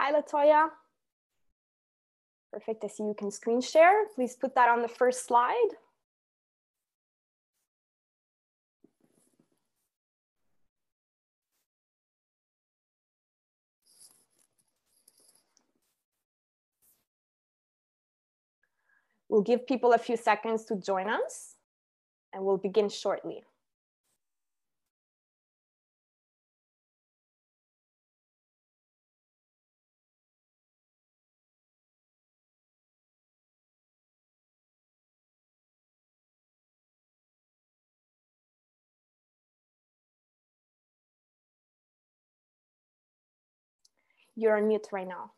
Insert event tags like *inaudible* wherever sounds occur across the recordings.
Hi, Latoya. Perfect, I see you can screen share. Please put that on the first slide. We'll give people a few seconds to join us and we'll begin shortly. You're on mute right now.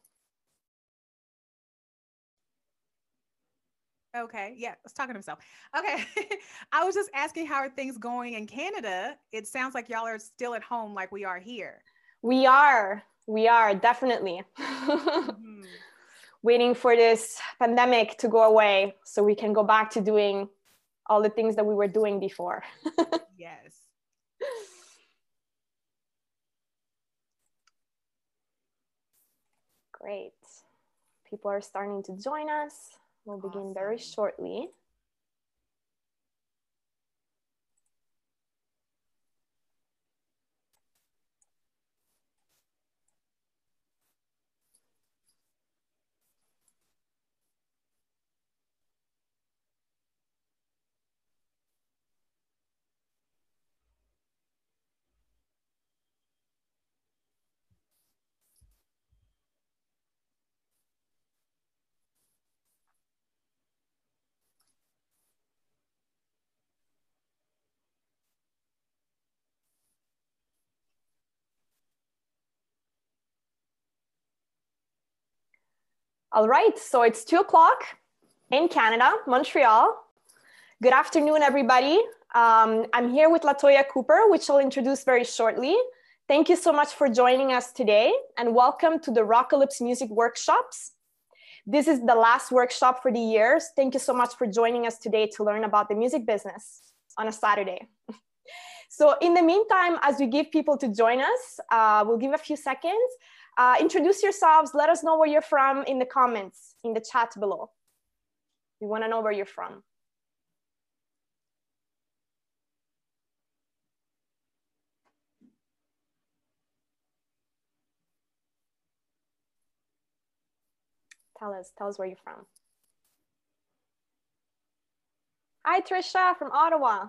Okay, yeah, I was talking to himself. Okay, *laughs* I was just asking how are things going in Canada? It sounds like y'all are still at home like we are here. We are, we are definitely *laughs* mm-hmm. waiting for this pandemic to go away so we can go back to doing all the things that we were doing before. *laughs* yes. Great. People are starting to join us. We'll awesome. begin very shortly. All right, so it's two o'clock in Canada, Montreal. Good afternoon, everybody. Um, I'm here with Latoya Cooper, which I'll introduce very shortly. Thank you so much for joining us today and welcome to the Rockalypse Music Workshops. This is the last workshop for the year. Thank you so much for joining us today to learn about the music business on a Saturday. *laughs* so in the meantime, as we give people to join us, uh, we'll give a few seconds. Uh, introduce yourselves. Let us know where you're from in the comments, in the chat below. We want to know where you're from. Tell us, tell us where you're from. Hi, Trisha from Ottawa.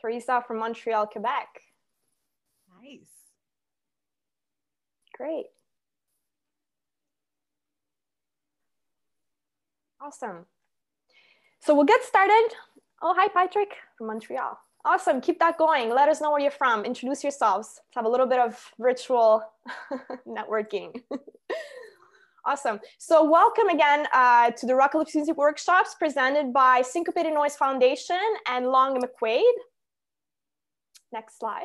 Teresa from Montreal, Quebec. Nice. Great. Awesome. So we'll get started. Oh, hi, Patrick from Montreal. Awesome. Keep that going. Let us know where you're from. Introduce yourselves. Let's have a little bit of virtual *laughs* networking. *laughs* awesome. So welcome again uh, to the Rock Rockalypse Music Workshops presented by Syncopated Noise Foundation and Long McQuade. Next slide.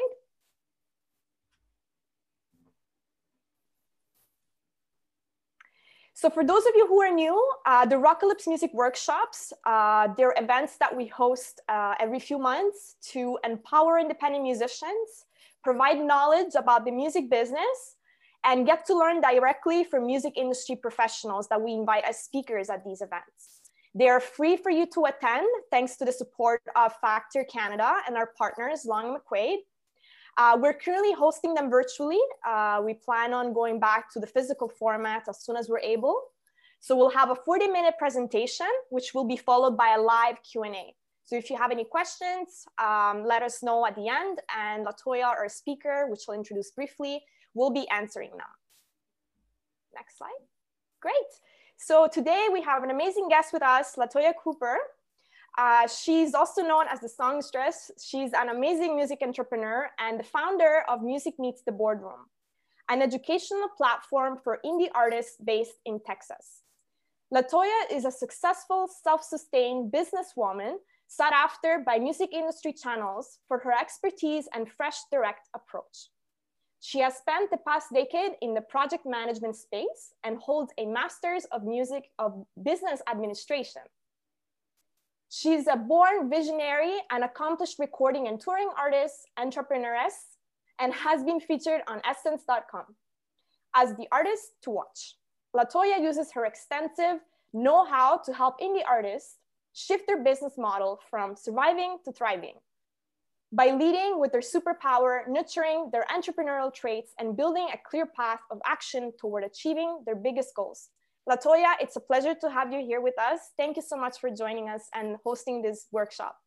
So for those of you who are new, uh, the Rockalypse Music Workshops, uh, they're events that we host uh, every few months to empower independent musicians, provide knowledge about the music business, and get to learn directly from music industry professionals that we invite as speakers at these events. They are free for you to attend thanks to the support of Factor Canada and our partners, Long McQuade, uh, we're currently hosting them virtually. Uh, we plan on going back to the physical format as soon as we're able. So we'll have a 40 minute presentation, which will be followed by a live Q&A. So if you have any questions, um, let us know at the end and Latoya, our speaker, which I'll introduce briefly, will be answering them. Next slide. Great. So today we have an amazing guest with us, Latoya Cooper. Uh, she's also known as the songstress. She's an amazing music entrepreneur and the founder of Music Meets the Boardroom, an educational platform for indie artists based in Texas. Latoya is a successful, self-sustained businesswoman sought after by music industry channels for her expertise and fresh, direct approach. She has spent the past decade in the project management space and holds a master's of music of business administration She's a born visionary and accomplished recording and touring artist, entrepreneuress, and has been featured on Essence.com as the artist to watch. Latoya uses her extensive know-how to help indie artists shift their business model from surviving to thriving by leading with their superpower, nurturing their entrepreneurial traits, and building a clear path of action toward achieving their biggest goals. Latoya, it's a pleasure to have you here with us. Thank you so much for joining us and hosting this workshop.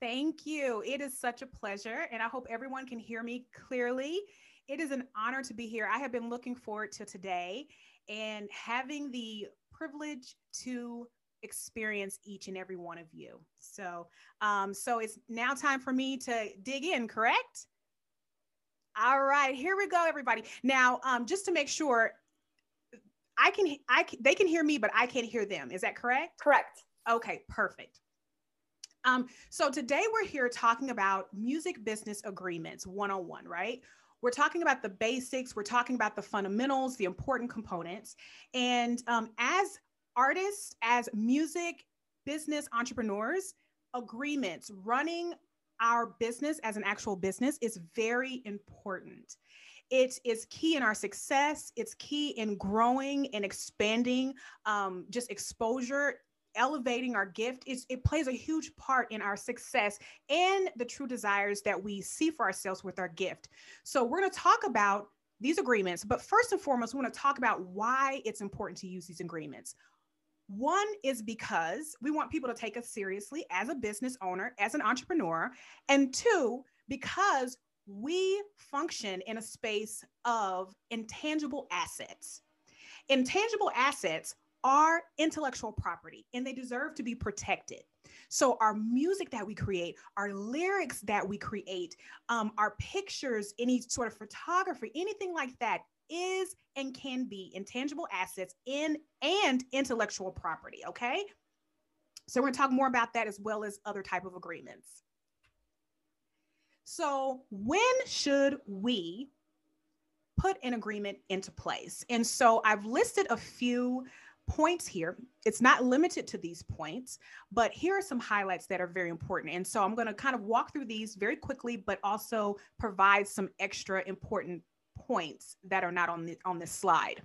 Thank you. It is such a pleasure, and I hope everyone can hear me clearly. It is an honor to be here. I have been looking forward to today and having the privilege to experience each and every one of you. So, um, so it's now time for me to dig in, correct? All right, here we go, everybody. Now, um, just to make sure, I can, I can, they can hear me, but I can't hear them. Is that correct? Correct. Okay, perfect. Um, so today we're here talking about music business agreements 101, right? We're talking about the basics, we're talking about the fundamentals, the important components. And um, as artists, as music business entrepreneurs, agreements, running our business as an actual business is very important. It is key in our success. It's key in growing and expanding um, just exposure elevating our gift it plays a huge part in our success and the true desires that we see for ourselves with our gift so we're going to talk about these agreements but first and foremost we want to talk about why it's important to use these agreements one is because we want people to take us seriously as a business owner, as an entrepreneur. And two, because we function in a space of intangible assets. Intangible assets are intellectual property and they deserve to be protected. So, our music that we create, our lyrics that we create, um, our pictures, any sort of photography, anything like that is and can be intangible assets in and intellectual property okay so we're going to talk more about that as well as other type of agreements so when should we put an agreement into place? And so i've listed a few points here. It's not limited to these points but here are some highlights that are very important. And so i'm going to kind of walk through these very quickly but also provide some extra important points that are not on the, on this slide.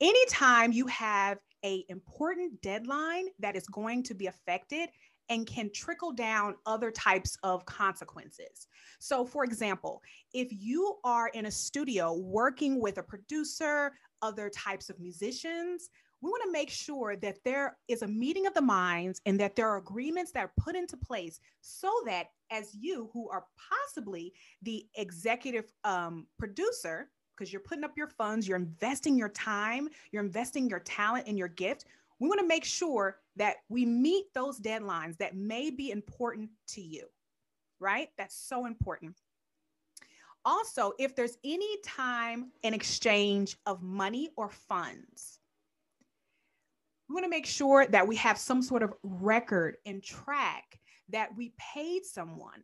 Anytime you have a important deadline that is going to be affected and can trickle down other types of consequences. So, for example, if you are in a studio working with a producer, other types of musicians, we want to make sure that there is a meeting of the minds and that there are agreements that are put into place so that as you who are possibly the executive um, producer because you're putting up your funds you're investing your time you're investing your talent and your gift we want to make sure that we meet those deadlines that may be important to you right that's so important also if there's any time in exchange of money or funds we want to make sure that we have some sort of record and track that we paid someone.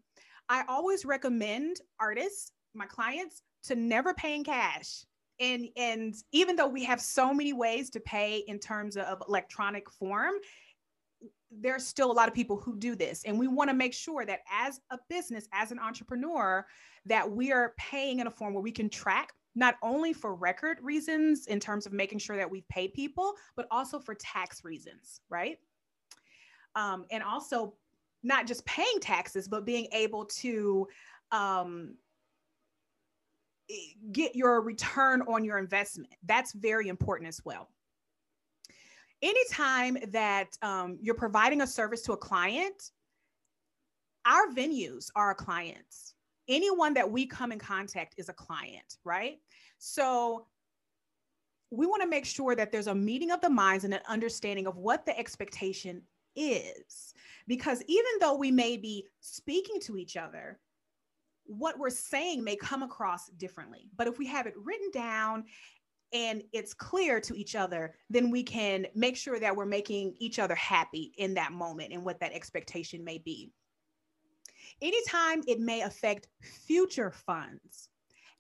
I always recommend artists, my clients, to never pay in cash. And, and even though we have so many ways to pay in terms of electronic form, there's still a lot of people who do this. And we want to make sure that as a business, as an entrepreneur, that we are paying in a form where we can track not only for record reasons in terms of making sure that we've paid people, but also for tax reasons, right? Um, and also not just paying taxes, but being able to um, get your return on your investment. That's very important as well. Anytime that um, you're providing a service to a client, our venues are our clients anyone that we come in contact is a client, right? So we want to make sure that there's a meeting of the minds and an understanding of what the expectation is. Because even though we may be speaking to each other, what we're saying may come across differently. But if we have it written down and it's clear to each other, then we can make sure that we're making each other happy in that moment and what that expectation may be anytime it may affect future funds.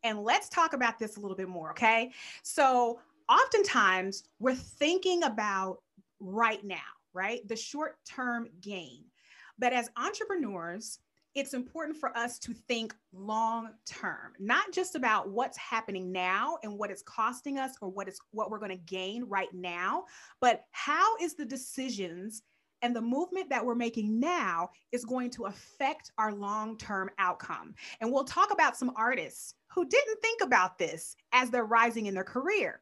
And let's talk about this a little bit more, okay? So, oftentimes we're thinking about right now, right? The short term gain. But as entrepreneurs, it's important for us to think long term, not just about what's happening now and what it's costing us or what is what we're going to gain right now, but how is the decisions and the movement that we're making now is going to affect our long-term outcome. And we'll talk about some artists who didn't think about this as they're rising in their career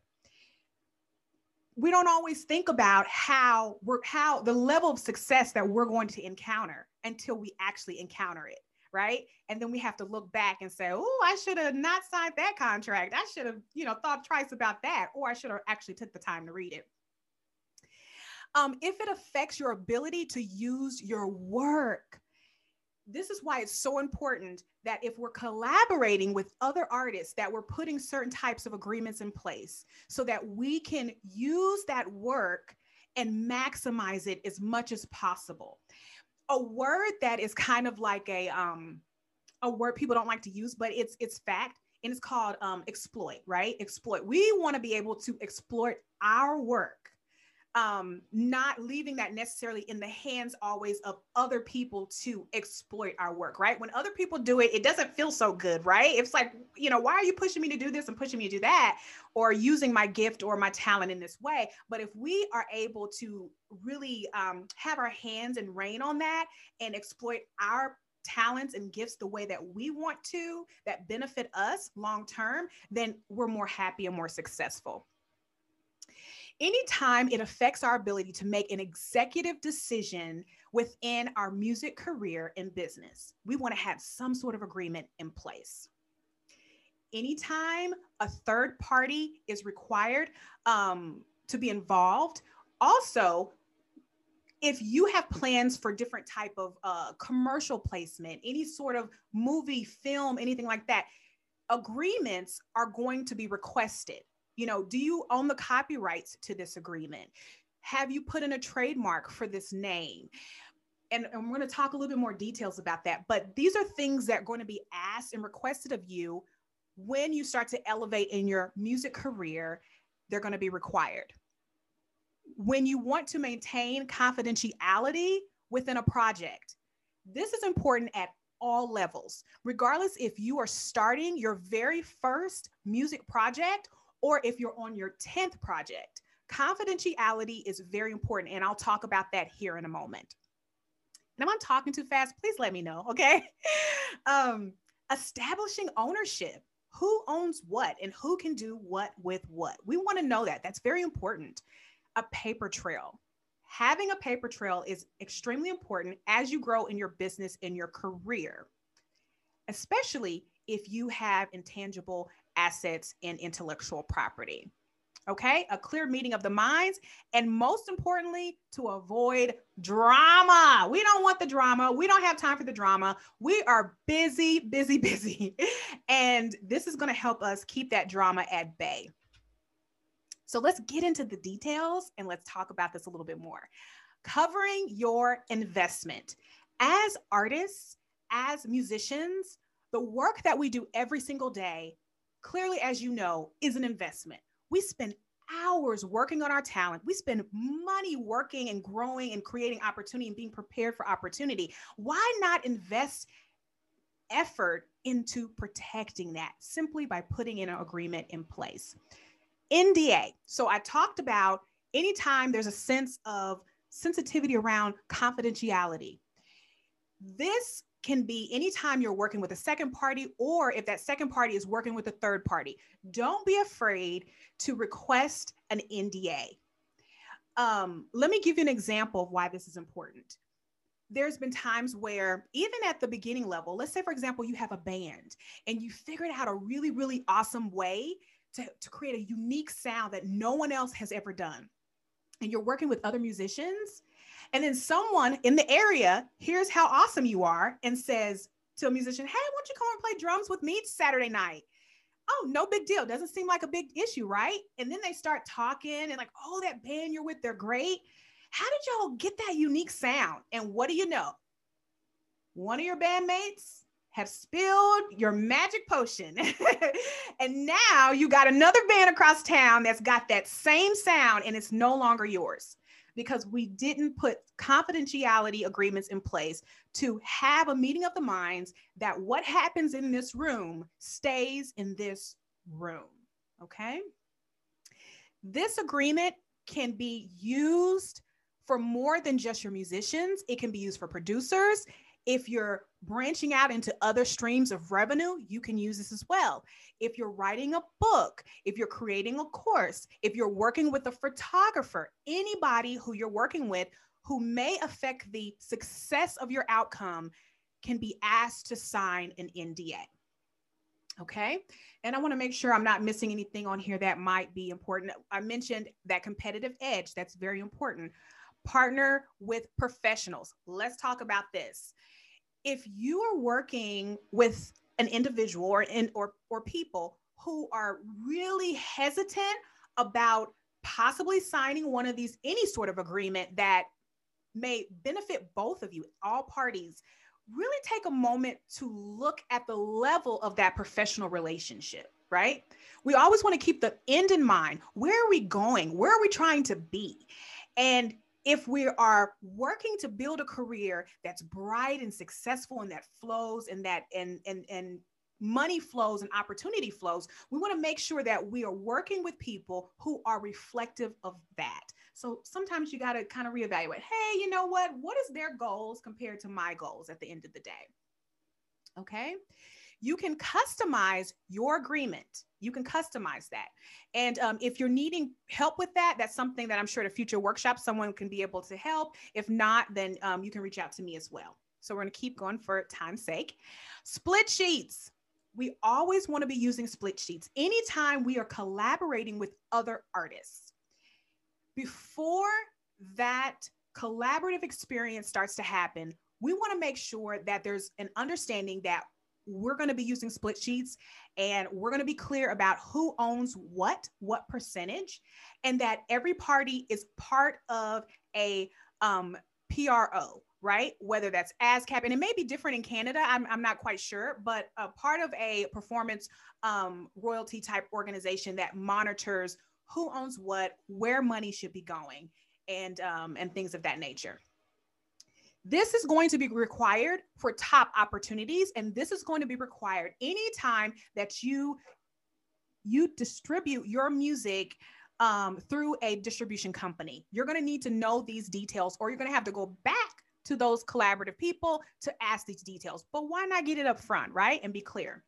we don't always think about how we're how the level of success that we're going to encounter until we actually encounter it right? And then we have to look back and say oh i should have not signed that contract. I should have you know thought twice about that or i should have actually took the time to read it. Um, if it affects your ability to use your work this is why it's so important that if we're collaborating with other artists that we're putting certain types of agreements in place so that we can use that work and maximize it as much as possible a word that is kind of like a um a word people don't like to use but it's it's fact and it's called um exploit right? Exploit. We want to be able to exploit our work um, not leaving that necessarily in the hands always of other people to exploit our work, right? When other people do it, it doesn't feel so good, right? It's like, you know, why are you pushing me to do this and pushing me to do that or using my gift or my talent in this way? But if we are able to really um, have our hands and rein on that and exploit our talents and gifts the way that we want to that benefit us long term, then we're more happy and more successful anytime it affects our ability to make an executive decision within our music career and business, we want to have some sort of agreement in place. Anytime a third party is required um, to be involved, also if you have plans for different type of uh, commercial placement any sort of movie film anything like that agreements are going to be requested you know, do you own the copyrights to this agreement? Have you put in a trademark for this name? And I'm going to talk a little bit more details about that. But these are things that are going to be asked and requested of you when you start to elevate in your music career. They're going to be required. When you want to maintain confidentiality within a project, this is important at all levels, regardless if you are starting your very first music project or if you're on your 10th project. Confidentiality is very important, and I'll talk about that here in a moment. And if I'm talking too fast, please let me know, okay? *laughs* um, establishing ownership. Who owns what and who can do what with what? We want to know that. That's very important. A paper trail. Having a paper trail is extremely important as you grow in your business, in your career, especially if you have intangible assets and intellectual property. Okay, a clear meeting of the minds, and most importantly, to avoid drama. We don't want the drama. We don't have time for the drama. We are busy, busy, *laughs* busy. And this is going to help us keep that drama at bay. So let's get into the details and let's talk about this a little bit more. Covering your investment. As artists, as musicians, the work that we do every single day clearly, as you know, is an investment. We spend hours working on our talent. We spend money working and growing and creating opportunity and being prepared for opportunity. Why not invest effort into protecting that simply by putting in an agreement in place? NDA. So I talked about anytime there's a sense of sensitivity around confidentiality. This can be anytime you're working with a second party or if that second party is working with a third party. Don't be afraid to request an NDA. Um, let me give you an example of why this is important. There's been times where, even at the beginning level, let's say, for example, you have a band and you figured out a really, really awesome way to, to create a unique sound that no one else has ever done. And you're working with other musicians and then someone in the area hears how awesome you are and says to a musician, Hey, why don't you come and play drums with me Saturday night? Oh, no big deal. Doesn't seem like a big issue, right? And then they start talking and like, oh, that band you're with, they're great. How did y'all get that unique sound? And what do you know? One of your bandmates have spilled your magic potion. *laughs* and now you got another band across town that's got that same sound and it's no longer yours because we didn't put confidentiality agreements in place to have a meeting of the minds that what happens in this room stays in this room. Okay. This agreement can be used for more than just your musicians, it can be used for producers. If you're branching out into other streams of revenue, you can use this as well. If you're writing a book, if you're creating a course, if you're working with a photographer, anybody who you're working with who may affect the success of your outcome can be asked to sign an NDA. Okay. And I want to make sure I'm not missing anything on here that might be important. I mentioned that competitive edge. That's very important. Partner with professionals. Let's talk about this. If you are working with an individual or in, or or people who are really hesitant about possibly signing one of these any sort of agreement that may benefit both of you, all parties, really take a moment to look at the level of that professional relationship, right? We always want to keep the end in mind. Where are we going? Where are we trying to be? And if we are working to build a career that's bright and successful and that flows and that and and and money flows and opportunity flows, we want to make sure that we are working with people who are reflective of that. So sometimes you got to kind of reevaluate hey, you know what? What is their goals compared to my goals at the end of the day? Okay. You can customize your agreement. You can customize that. And um, if you're needing help with that, that's something that I'm sure at a future workshop, someone can be able to help. If not, then um, you can reach out to me as well. So we're going to keep going for time's sake. Split sheets. We always want to be using split sheets anytime we are collaborating with other artists before that collaborative experience starts to happen, we want to make sure that there's an understanding that we're going to be using split sheets and we're going to be clear about who owns what, what percentage, and that every party is part of a um, PRO, right? Whether that's ASCAP, and it may be different in Canada, I'm, I'm not quite sure, but a part of a performance um, royalty type organization that monitors who owns what, where money should be going, and um, and things of that nature. This is going to be required for top opportunities, and this is going to be required anytime that you you distribute your music um, through a distribution company. You're going to need to know these details, or you're going to have to go back to those collaborative people to ask these details. But why not get it up front, right? And be clear.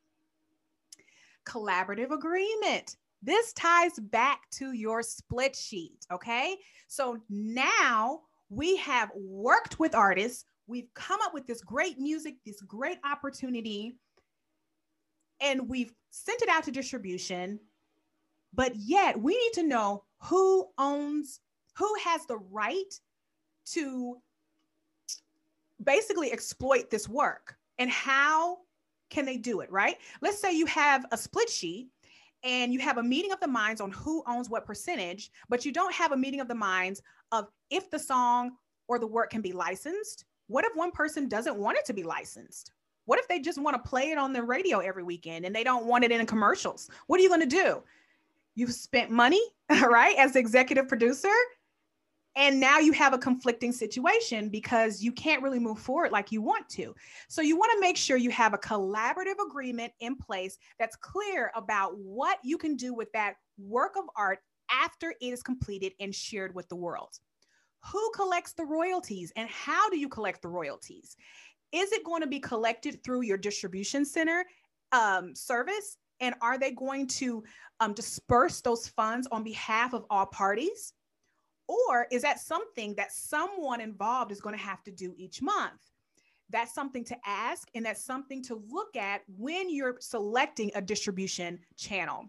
Collaborative agreement. This ties back to your split sheet. Okay. So now we have worked with artists. We've come up with this great music, this great opportunity, and we've sent it out to distribution. But yet we need to know who owns, who has the right to basically exploit this work and how can they do it, right? Let's say you have a split sheet and you have a meeting of the minds on who owns what percentage, but you don't have a meeting of the minds of if the song or the work can be licensed. What if one person doesn't want it to be licensed? What if they just want to play it on the radio every weekend and they don't want it in commercials? What are you going to do? You've spent money, *laughs* right, as executive producer, and now you have a conflicting situation because you can't really move forward like you want to. So you want to make sure you have a collaborative agreement in place that's clear about what you can do with that work of art after it is completed and shared with the world. Who collects the royalties and how do you collect the royalties? Is it going to be collected through your distribution center um, service? And are they going to um, disperse those funds on behalf of all parties? Or is that something that someone involved is going to have to do each month? That's something to ask, and that's something to look at when you're selecting a distribution channel.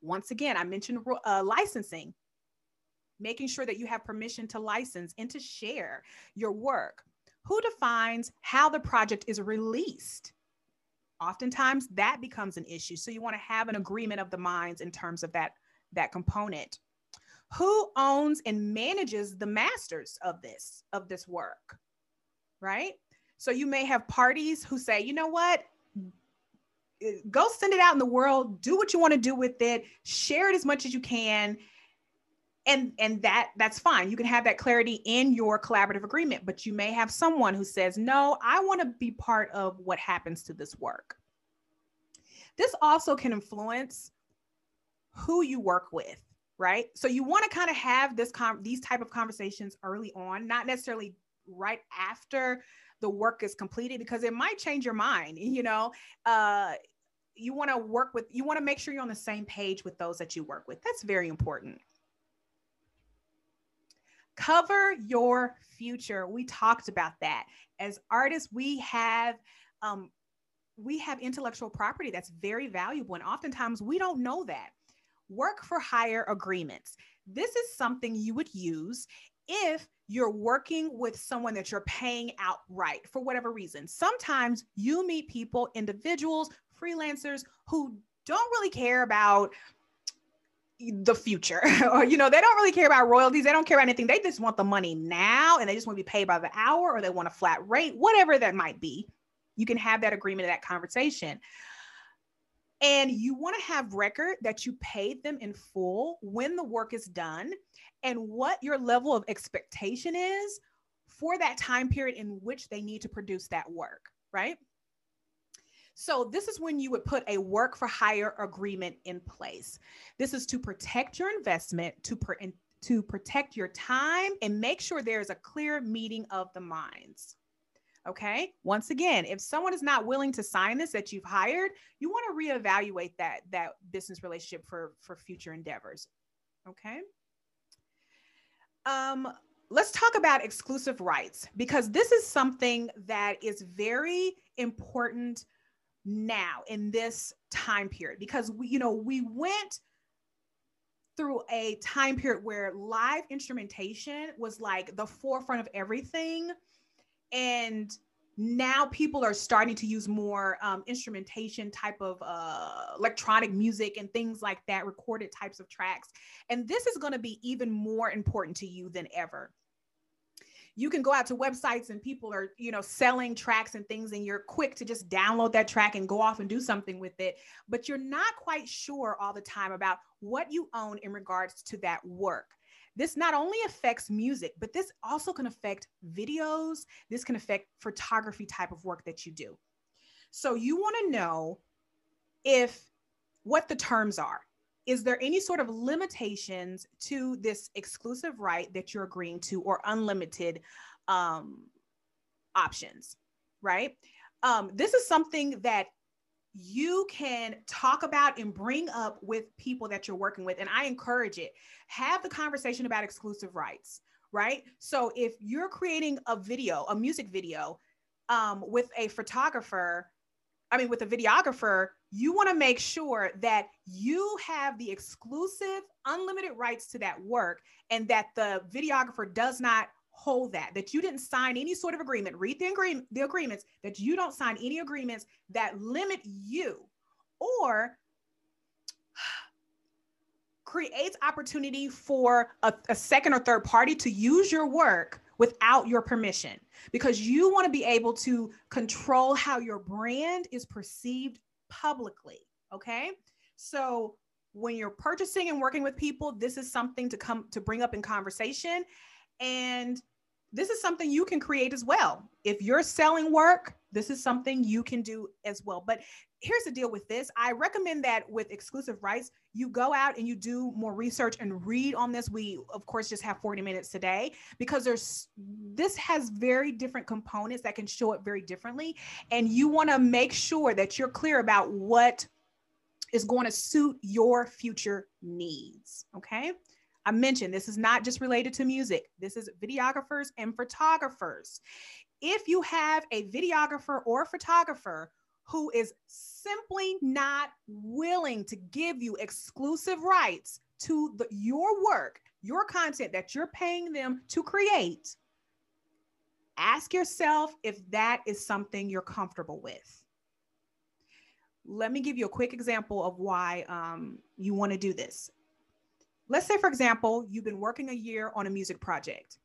Once again, I mentioned uh, licensing, making sure that you have permission to license and to share your work. Who defines how the project is released? Oftentimes that becomes an issue. So you want to have an agreement of the minds in terms of that, that component who owns and manages the masters of this of this work right so you may have parties who say you know what go send it out in the world do what you want to do with it share it as much as you can and and that that's fine. You can have that clarity in your collaborative agreement but you may have someone who says no i want to be part of what happens to this work. This also can influence who you work with right? So you want to kind of have this com- these type of conversations early on not necessarily right after the work is completed because it might change your mind *laughs* you know? Uh you want to work with you want to make sure you're on the same page with those that you work with. That's very important. Cover your future. We talked about that. As artists we have um, we have intellectual property that's very valuable and oftentimes we don't know that. Work for hire agreements. This is something you would use if you're working with someone that you're paying outright for whatever reason. Sometimes you meet people, individuals, freelancers who don't really care about the future *laughs* or you know they don't really care about royalties. They don't care about anything. They just want the money now and they just want to be paid by the hour or they want a flat rate whatever that might be. You can have that agreement that conversation. And you want to have record that you paid them in full when the work is done and what your level of expectation is for that time period in which they need to produce that work, right? So, this is when you would put a work for hire agreement in place. This is to protect your investment, to, to protect your time, and make sure there's a clear meeting of the minds. Okay. Once again, if someone is not willing to sign this that you've hired, you want to reevaluate that that business relationship for for future endeavors. Okay. Um, let's talk about exclusive rights because this is something that is very important now in this time period because we you know we went through a time period where live instrumentation was like the forefront of everything. And now people are starting to use more um, instrumentation type of uh, electronic music and things like that recorded types of tracks. And this is going to be even more important to you than ever. You can go out to websites and people are you know selling tracks and things and you're quick to just download that track and go off and do something with it but you're not quite sure all the time about what you own in regards to that work this not only affects music, but this also can affect videos. This can affect photography type of work that you do. So you want to know if what the terms are. Is there any sort of limitations to this exclusive right that you're agreeing to or unlimited um, options, right? Um, this is something that you can talk about and bring up with people that you're working with. And I encourage it. Have the conversation about exclusive rights, right? So if you're creating a video, a music video um, with a photographer, I mean, with a videographer, you want to make sure that you have the exclusive, unlimited rights to that work and that the videographer does not hold that that you didn't sign any sort of agreement. Read the agreement the agreements that you don't sign any agreements that limit you or *sighs* creates opportunity for a, a, second or third party to use your work without your permission. Because you want to be able to control how your brand is perceived publicly okay? So when you're purchasing and working with people this is something to come to bring up in conversation. And this is something you can create as well. If you're selling work, this is something you can do as well. But here's the deal with this I recommend that with exclusive rights, you go out and you do more research and read on this. We, of course, just have 40 minutes today because there's this has very different components that can show it very differently. And you want to make sure that you're clear about what is going to suit your future needs. Okay. I mentioned this is not just related to music, this is videographers and photographers. If you have a videographer or photographer who is simply not willing to give you exclusive rights to the, your work, your content that you're paying them to create, ask yourself if that is something you're comfortable with. Let me give you a quick example of why um, you want to do this let's say for example you've been working a year on a music project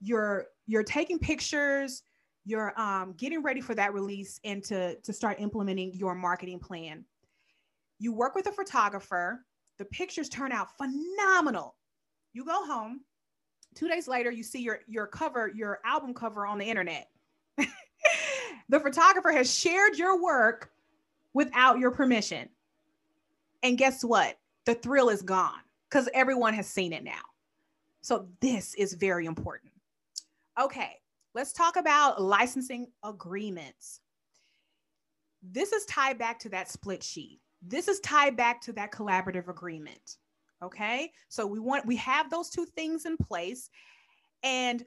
you're you're taking pictures you're um, getting ready for that release and to, to start implementing your marketing plan you work with a photographer The pictures turn out phenomenal. You go home. Two days later, you see your, your cover, your album cover on the internet. *laughs* the photographer has shared your work without your permission. And guess what? The thrill is gone because everyone has seen it now. So, this is very important. Okay, let's talk about licensing agreements. This is tied back to that split sheet. This is tied back to that collaborative agreement. Okay, so we want, we have those two things in place. And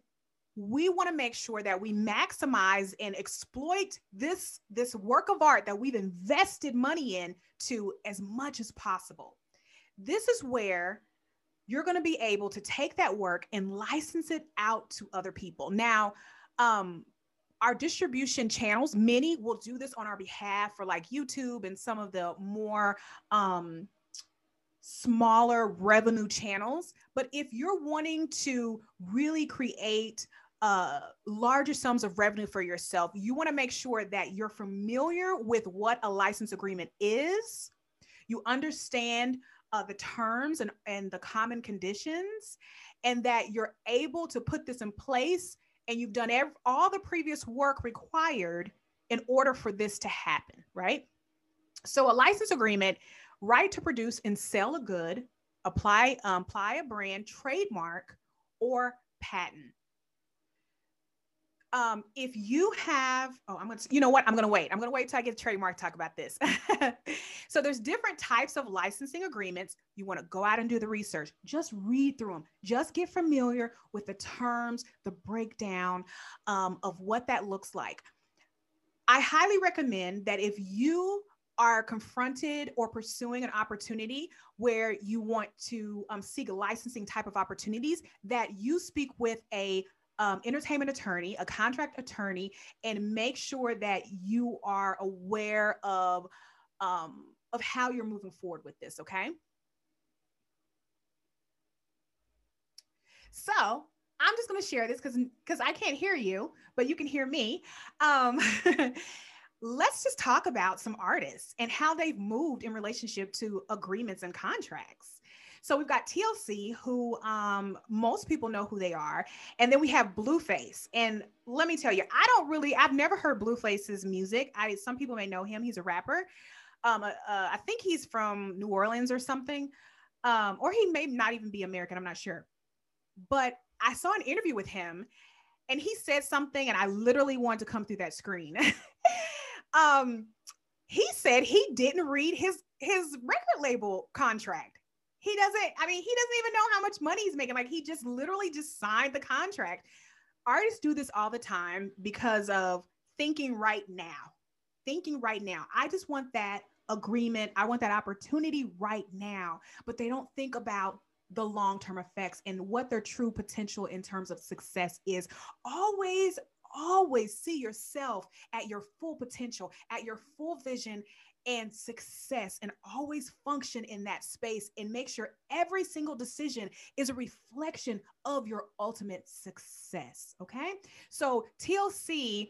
we want to make sure that we maximize and exploit this this work of art that we've invested money in to as much as possible this is where you're going to be able to take that work and license it out to other people now um our distribution channels many will do this on our behalf for like youtube and some of the more um smaller revenue channels. But if you're wanting to really create uh, larger sums of revenue for yourself, you want to make sure that you're familiar with what a license agreement is. You understand uh, the terms and, and the common conditions, and that you're able to put this in place and you've done every, all the previous work required in order for this to happen, right? So, a license agreement, right to produce and sell a good, apply, um, apply a brand, trademark, or patent um, if you have, oh, I'm gonna, you know what? I'm gonna wait. I'm gonna wait till I get trademark talk about this. *laughs* so there's different types of licensing agreements. You want to go out and do the research. Just read through them. Just get familiar with the terms, the breakdown um, of what that looks like. I highly recommend that if you are confronted or pursuing an opportunity where you want to um, seek licensing type of opportunities, that you speak with a um, entertainment attorney, a contract attorney, and make sure that you are aware of um, of how you're moving forward with this. Okay. So I'm just going to share this because because I can't hear you, but you can hear me. Um, *laughs* let's just talk about some artists and how they've moved in relationship to agreements and contracts. So we've got TLC, who um, most people know who they are, and then we have Blueface. And let me tell you, I don't really, I've never heard Blueface's music. I some people may know him. He's a rapper. Um, uh, uh, I think he's from New Orleans or something, um, or he may not even be American. I'm not sure. But I saw an interview with him, and he said something, and I literally wanted to come through that screen. *laughs* um, he said he didn't read his his record label contract he doesn't, I mean, he doesn't even know how much money he's making. Like he just literally just signed the contract. Artists do this all the time because of thinking right now. Thinking right now. I just want that agreement. I want that opportunity right now. But they don't think about the long term effects and what their true potential in terms of success is. Always, always see yourself at your full potential, at your full vision, and success and always function in that space and make sure every single decision is a reflection of your ultimate success. Okay. So TLC,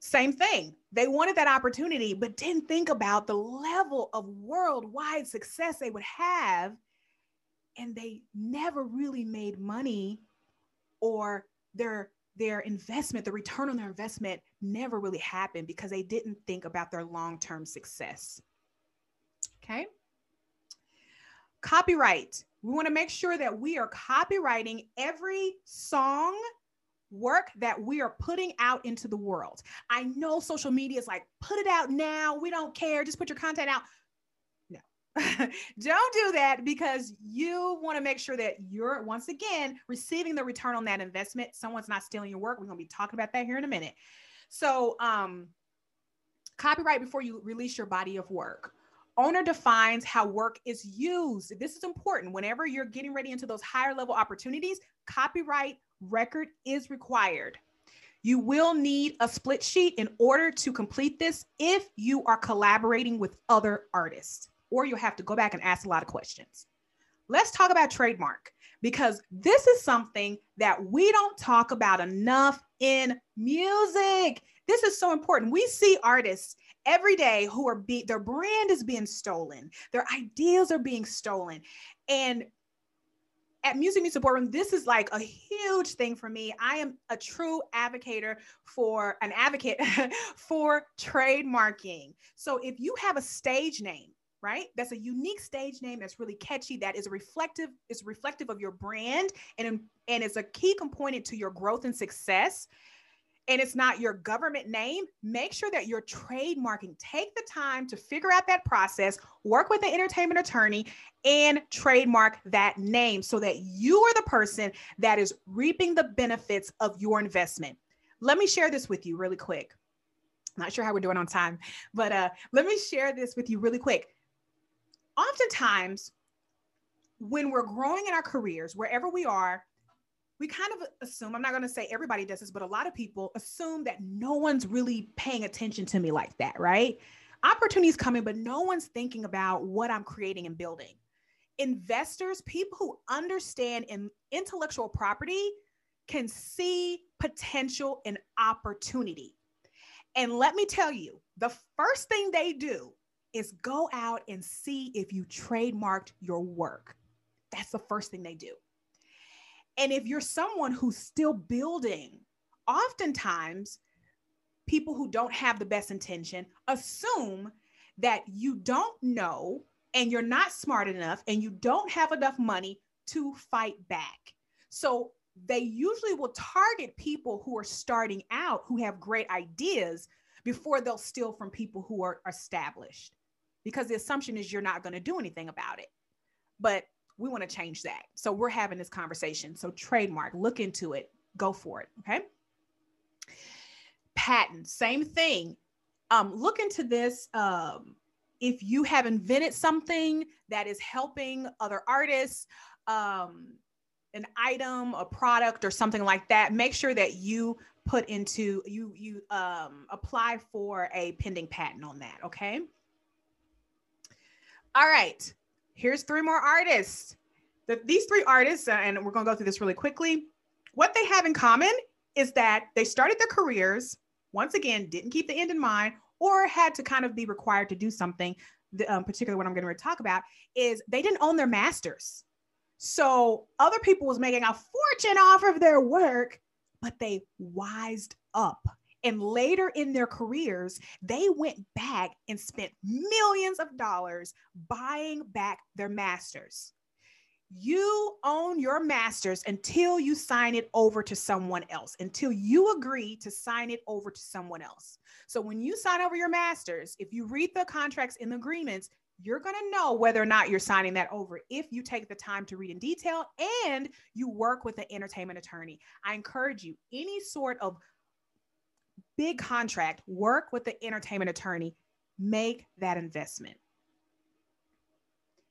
same thing. They wanted that opportunity, but didn't think about the level of worldwide success they would have. And they never really made money or their their investment, the return on their investment never really happened because they didn't think about their long term success. Okay. Copyright. We want to make sure that we are copyrighting every song work that we are putting out into the world. I know social media is like, put it out now. We don't care. Just put your content out. No, *laughs* don't do that because you want to make sure that you're once again receiving the return on that investment. Someone's not stealing your work. We're going to be talking about that here in a minute. So, um, copyright before you release your body of work. Owner defines how work is used. This is important. Whenever you're getting ready into those higher level opportunities, copyright record is required. You will need a split sheet in order to complete this if you are collaborating with other artists or you'll have to go back and ask a lot of questions. Let's talk about trademark because this is something that we don't talk about enough in music. This is so important. We see artists every day who are be their brand is being stolen, their ideas are being stolen. And at Music the Boardroom, this is like a huge thing for me. I am a true advocate for an advocate *laughs* for trademarking. So if you have a stage name, right? That's a unique stage name that's really catchy, that is reflective, is reflective of your brand and, and is a key component to your growth and success and it's not your government name, make sure that you're trademarking. Take the time to figure out that process, work with an entertainment attorney, and trademark that name so that you are the person that is reaping the benefits of your investment. Let me share this with you really quick. not sure how we're doing on time, but uh, let me share this with you really quick. Oftentimes, when we're growing in our careers, wherever we are, we kind of assume, I'm not going to say everybody does this, but a lot of people assume that no one's really paying attention to me like that, right? Opportunities coming, but no one's thinking about what I'm creating and building. Investors, people who understand in intellectual property, can see potential and opportunity. And let me tell you, the first thing they do is go out and see if you trademarked your work. That's the first thing they do. And if you're someone who's still building, oftentimes people who don't have the best intention assume that you don't know and you're not smart enough and you don't have enough money to fight back. So they usually will target people who are starting out who have great ideas before they'll steal from people who are established because the assumption is you're not going to do anything about it. But we want to change that. So we're having this conversation. So trademark, look into it, go for it. Okay. Patent, same thing. Um, look into this. Um, if you have invented something that is helping other artists, um, an item, a product, or something like that, make sure that you put into you you um, apply for a pending patent on that. Okay. All right here's three more artists. The, these three artists, uh, and we're going to go through this really quickly. What they have in common is that they started their careers, once again, didn't keep the end in mind, or had to kind of be required to do something. The, um, particularly what I'm going to talk about is they didn't own their masters. So other people was making a fortune off of their work, but they wised up and later in their careers, they went back and spent millions of dollars buying back their masters. You own your masters until you sign it over to someone else, until you agree to sign it over to someone else. So when you sign over your masters, if you read the contracts and the agreements, you're going to know whether or not you're signing that over if you take the time to read in detail and you work with an entertainment attorney. I encourage you, any sort of big contract, work with the entertainment attorney, make that investment.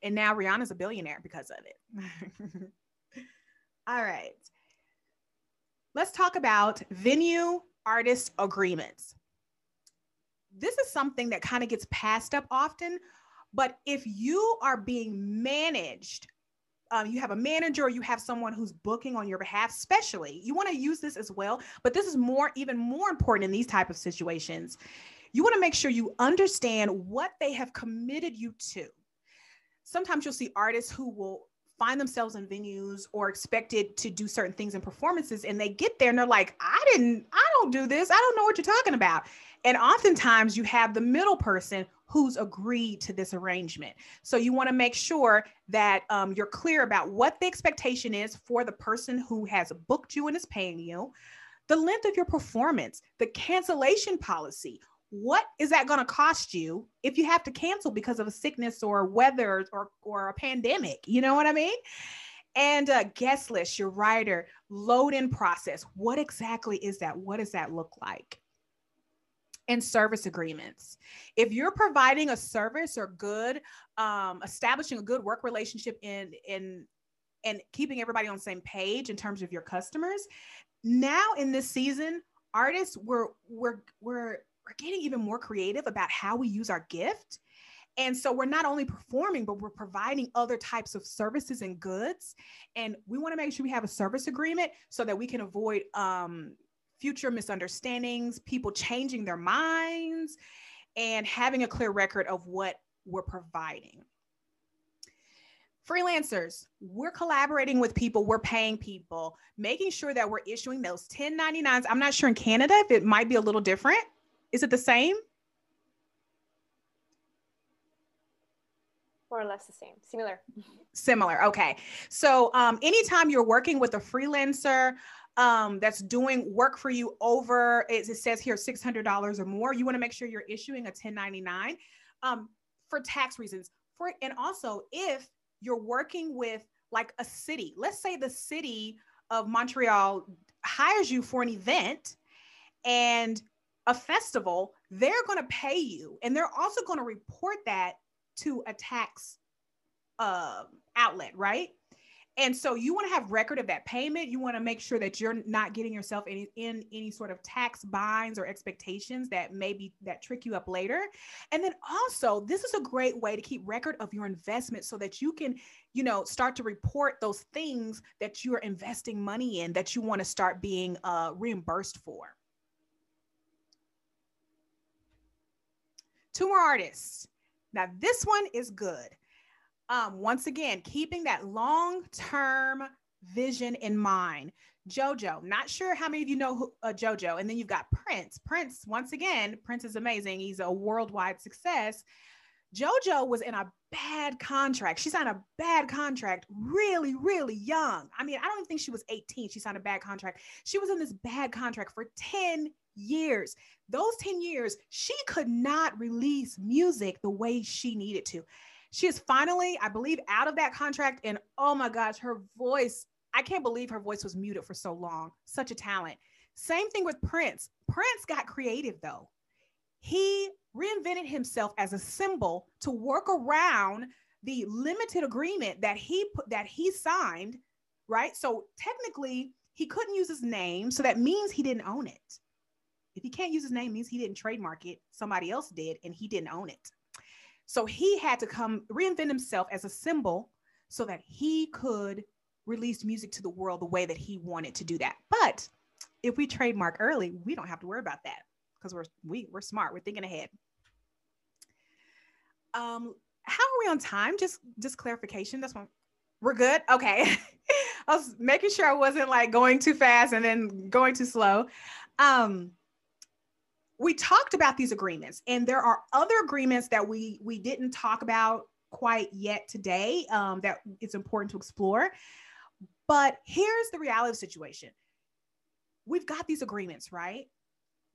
And now Rihanna's a billionaire because of it. *laughs* All right. Let's talk about venue artist agreements. This is something that kind of gets passed up often, but if you are being managed um, you have a manager or you have someone who's booking on your behalf especially you want to use this as well but this is more even more important in these type of situations. You want to make sure you understand what they have committed you to. Sometimes you'll see artists who will find themselves in venues or expected to do certain things in performances and they get there and they're like i didn't i don't do this. I don't know what you're talking about. And oftentimes you have the middle person who's agreed to this arrangement. So you want to make sure that um, you're clear about what the expectation is for the person who has booked you and is paying you, the length of your performance, the cancellation policy. What is that going to cost you if you have to cancel because of a sickness or weather or, or a pandemic? You know what I mean? And a guest list, your rider, load in process. What exactly is that? What does that look like? And service agreements. If you're providing a service or good, um, establishing a good work relationship in in and keeping everybody on the same page in terms of your customers, now in this season, artists we're we're we're we're getting even more creative about how we use our gift. And so we're not only performing, but we're providing other types of services and goods. And we want to make sure we have a service agreement so that we can avoid um, future misunderstandings, people changing their minds. and having a clear record of what we're providing. Freelancers, we're collaborating with people, we're paying people, making sure that we're issuing those 1099s. I'm not sure in Canada if it might be a little different. Is it the same? more or less the same, similar. Similar. Okay. So um, anytime you're working with a freelancer um, that's doing work for you over, it, it says here $600 or more, you want to make sure you're issuing a 1099 um, for tax reasons. For and also if you're working with like a city, let's say the city of Montreal hires you for an event and a festival, they're going to pay you and they're also going to report that to a tax uh, outlet, right? And so you want to have record of that payment. You want to make sure that you're not getting yourself in, in any sort of tax binds or expectations that maybe that trick you up later. And then also, this is a great way to keep record of your investment so that you can, you know, start to report those things that you're investing money in that you want to start being uh, reimbursed for. Two more artists. Now, this one is good. Um, once again, keeping that long term vision in mind. JoJo, not sure how many of you know who, uh, JoJo. And then you've got Prince. Prince, once again, Prince is amazing. He's a worldwide success. JoJo was in a bad contract. She signed a bad contract really, really young. I mean, I don't even think she was 18. She signed a bad contract. She was in this bad contract for 10 years. Those 10 years, she could not release music the way she needed to. She is finally, I believe, out of that contract. And oh my gosh, her voice, I can't believe her voice was muted for so long. Such a talent. Same thing with Prince. Prince got creative though. He reinvented himself as a symbol to work around the limited agreement that he that he signed, right? So technically, he couldn't use his name, so that means he didn't own it. If he can't use his name, means he didn't trademark it. Somebody else did, and he didn't own it. So he had to come reinvent himself as a symbol so that he could release music to the world the way that he wanted to do that. But if we trademark early, we don't have to worry about that because we're we, we're smart. We're thinking ahead. Um, how are we on time? Just just clarification. That's one. We're good. Okay. *laughs* I was making sure I wasn't like going too fast and then going too slow. Um, we talked about these agreements and there are other agreements that we we didn't talk about quite yet today um, that it's important to explore. But here's the reality of the situation. We've got these agreements right?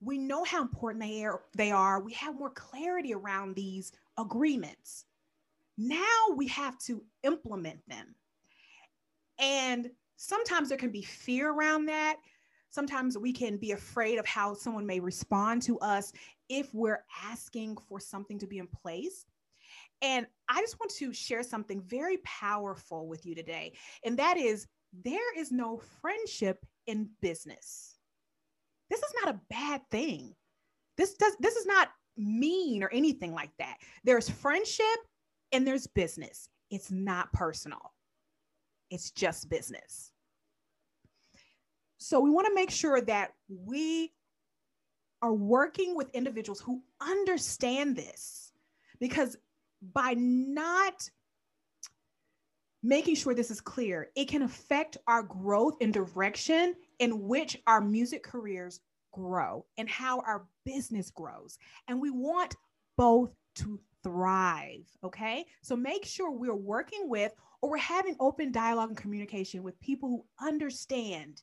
We know how important they are they are. We have more clarity around these agreements. Now we have to implement them. And sometimes there can be fear around that sometimes we can be afraid of how someone may respond to us if we're asking for something to be in place. And I just want to share something very powerful with you today. And that is there is no friendship in business. This is not a bad thing. This does this is not mean or anything like that. There's friendship and there's business. It's not personal. It's just business. So we want to make sure that we are working with individuals who understand this because by not making sure this is clear, it can affect our growth and direction in which our music careers grow and how our business grows. And we want both to thrive. Okay. So make sure we're working with or we're having open dialogue and communication with people who understand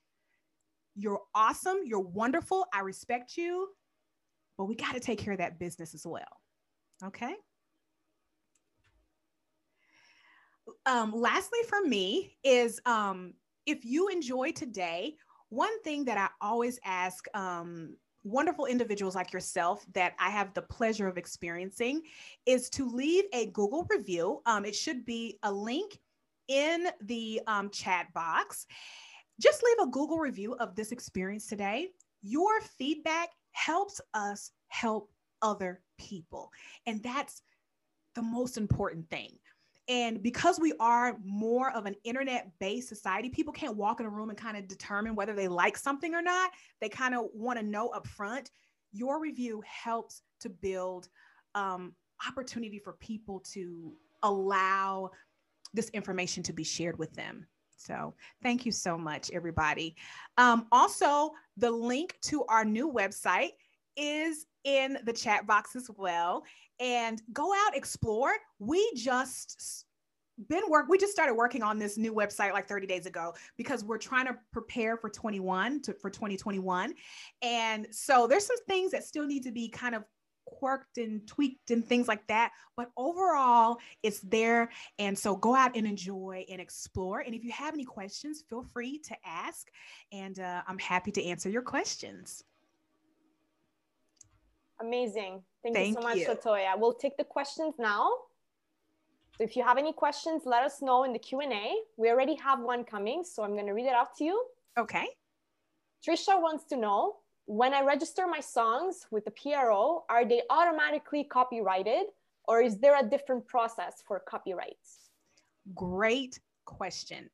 you're awesome. You're wonderful. I respect you. But we got to take care of that business as well. Okay. Um, lastly, for me, is um, if you enjoy today, one thing that I always ask um, wonderful individuals like yourself that I have the pleasure of experiencing is to leave a Google review. Um, it should be a link in the um, chat box just leave a Google review of this experience today. Your feedback helps us help other people. And that's the most important thing. And because we are more of an internet based society, people can't walk in a room and kind of determine whether they like something or not. They kind of want to know up front. Your review helps to build um, opportunity for people to allow this information to be shared with them. So thank you so much, everybody. Um, also, the link to our new website is in the chat box as well. And go out, explore. We just been work we just started working on this new website like 30 days ago because we're trying to prepare for 21 to, for 2021 and so there's some things that still need to be kind of quirked and tweaked and things like that but overall it's there and so go out and enjoy and explore and if you have any questions feel free to ask and uh, i'm happy to answer your questions amazing thank, thank you so much you. latoya we'll take the questions now so if you have any questions, let us know in the Q&A. We already have one coming, so I'm going to read it out to you. Okay. Trisha wants to know, when I register my songs with the PRO, are they automatically copyrighted or is there a different process for copyrights? Great question.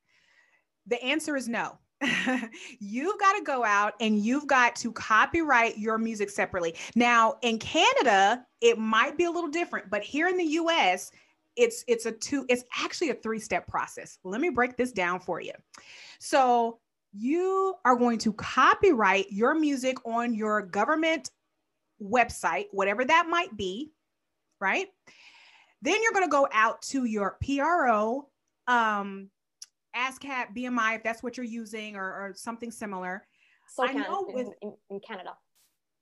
The answer is no. *laughs* you've got to go out and you've got to copyright your music separately. Now, in Canada, it might be a little different, but here in the US, it's it's a two it's actually a three step process let me break this down for you so you are going to copyright your music on your government website whatever that might be right? Then you're going to go out to your pro um ASCAP BMI if that's what you're using or, or something similar. SOCAN I know with, in, in canada.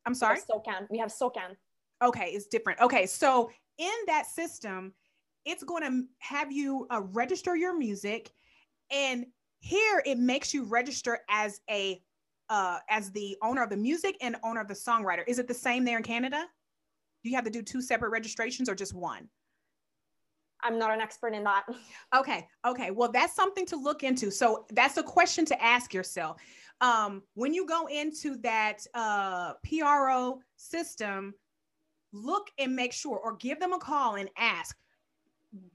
I'm sorry? SOCAN. We have SOCAN. Okay it's different. Okay so in that system it's going to have you uh, register your music and here it makes you register as a uh, as the owner of the music and owner of the songwriter. Is it the same there in canada? Do you have to do two separate registrations or just one? I'm not an expert in that. *laughs* Okay okay. Well that's something to look into. So that's a question to ask yourself. Um, when you go into that uh, pro system look and make sure or give them a call and ask.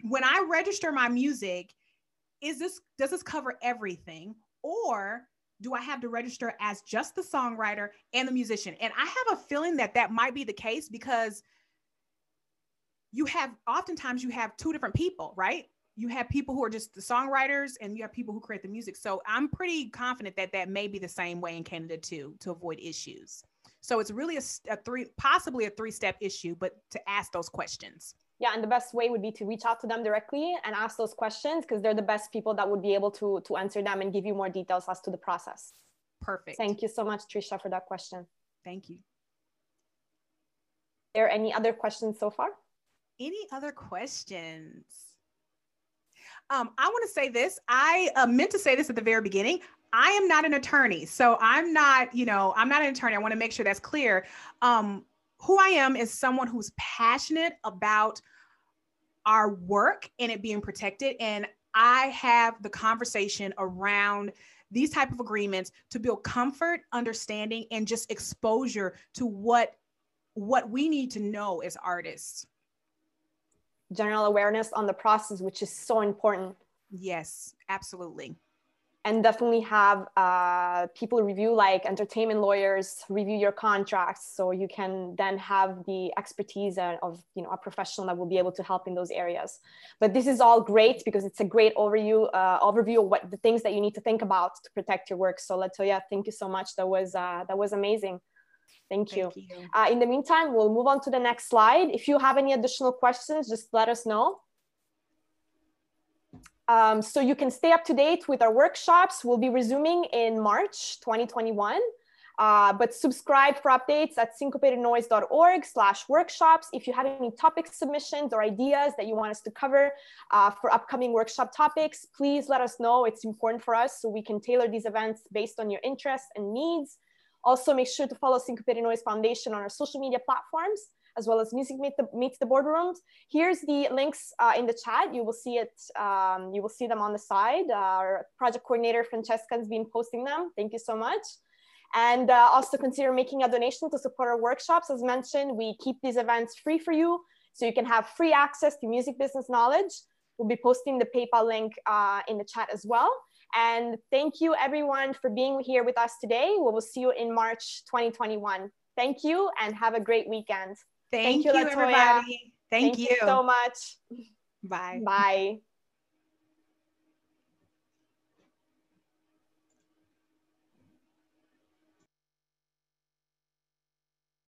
When I register my music, is this does this cover everything or do I have to register as just the songwriter and the musician? And I have a feeling that that might be the case because you have oftentimes you have two different people, right? You have people who are just the songwriters and you have people who create the music. So I'm pretty confident that that may be the same way in Canada too to avoid issues. So it's really a, a three, possibly a three step issue, but to ask those questions yeah and the best way would be to reach out to them directly and ask those questions because they're the best people that would be able to to answer them and give you more details as to the process perfect thank you so much trisha for that question thank you there any other questions so far any other questions um, I want to say this. I uh, meant to say this at the very beginning. I am not an attorney, so I'm not, you know, I'm not an attorney. I want to make sure that's clear. Um, who I am is someone who's passionate about our work and it being protected. And I have the conversation around these type of agreements to build comfort, understanding, and just exposure to what what we need to know as artists. General awareness on the process, which is so important. Yes, absolutely and definitely have uh, people review like entertainment lawyers review your contracts so you can then have the expertise of you know a professional that will be able to help in those areas. But this is all great because it's a great overview uh, overview of what the things that you need to think about to protect your work. So latoya thank you so much. That was uh, that was amazing. Thank you, thank you. Uh, in the meantime we'll move on to the next slide. If you have any additional questions just let us know um, so you can stay up to date with our workshops. We'll be resuming in March 2021. Uh, but subscribe for updates at syncopatednoise.org slash workshops. If you have any topic submissions or ideas that you want us to cover uh, for upcoming workshop topics, please let us know. It's important for us so we can tailor these events based on your interests and needs. Also, make sure to follow Syncopated Noise Foundation on our social media platforms as well as Music Meet the, Meets the Boardrooms. Here's the links uh, in the chat. You will see it, um, you will see them on the side. Our project coordinator, Francesca, has been posting them. Thank you so much. And uh, also consider making a donation to support our workshops. As mentioned, we keep these events free for you, so you can have free access to music business knowledge. We'll be posting the PayPal link uh, in the chat as well. And thank you everyone for being here with us today. We will see you in March 2021. Thank you and have a great weekend. Thank, Thank you, you everybody. Thank, Thank you. you so much. Bye. Bye.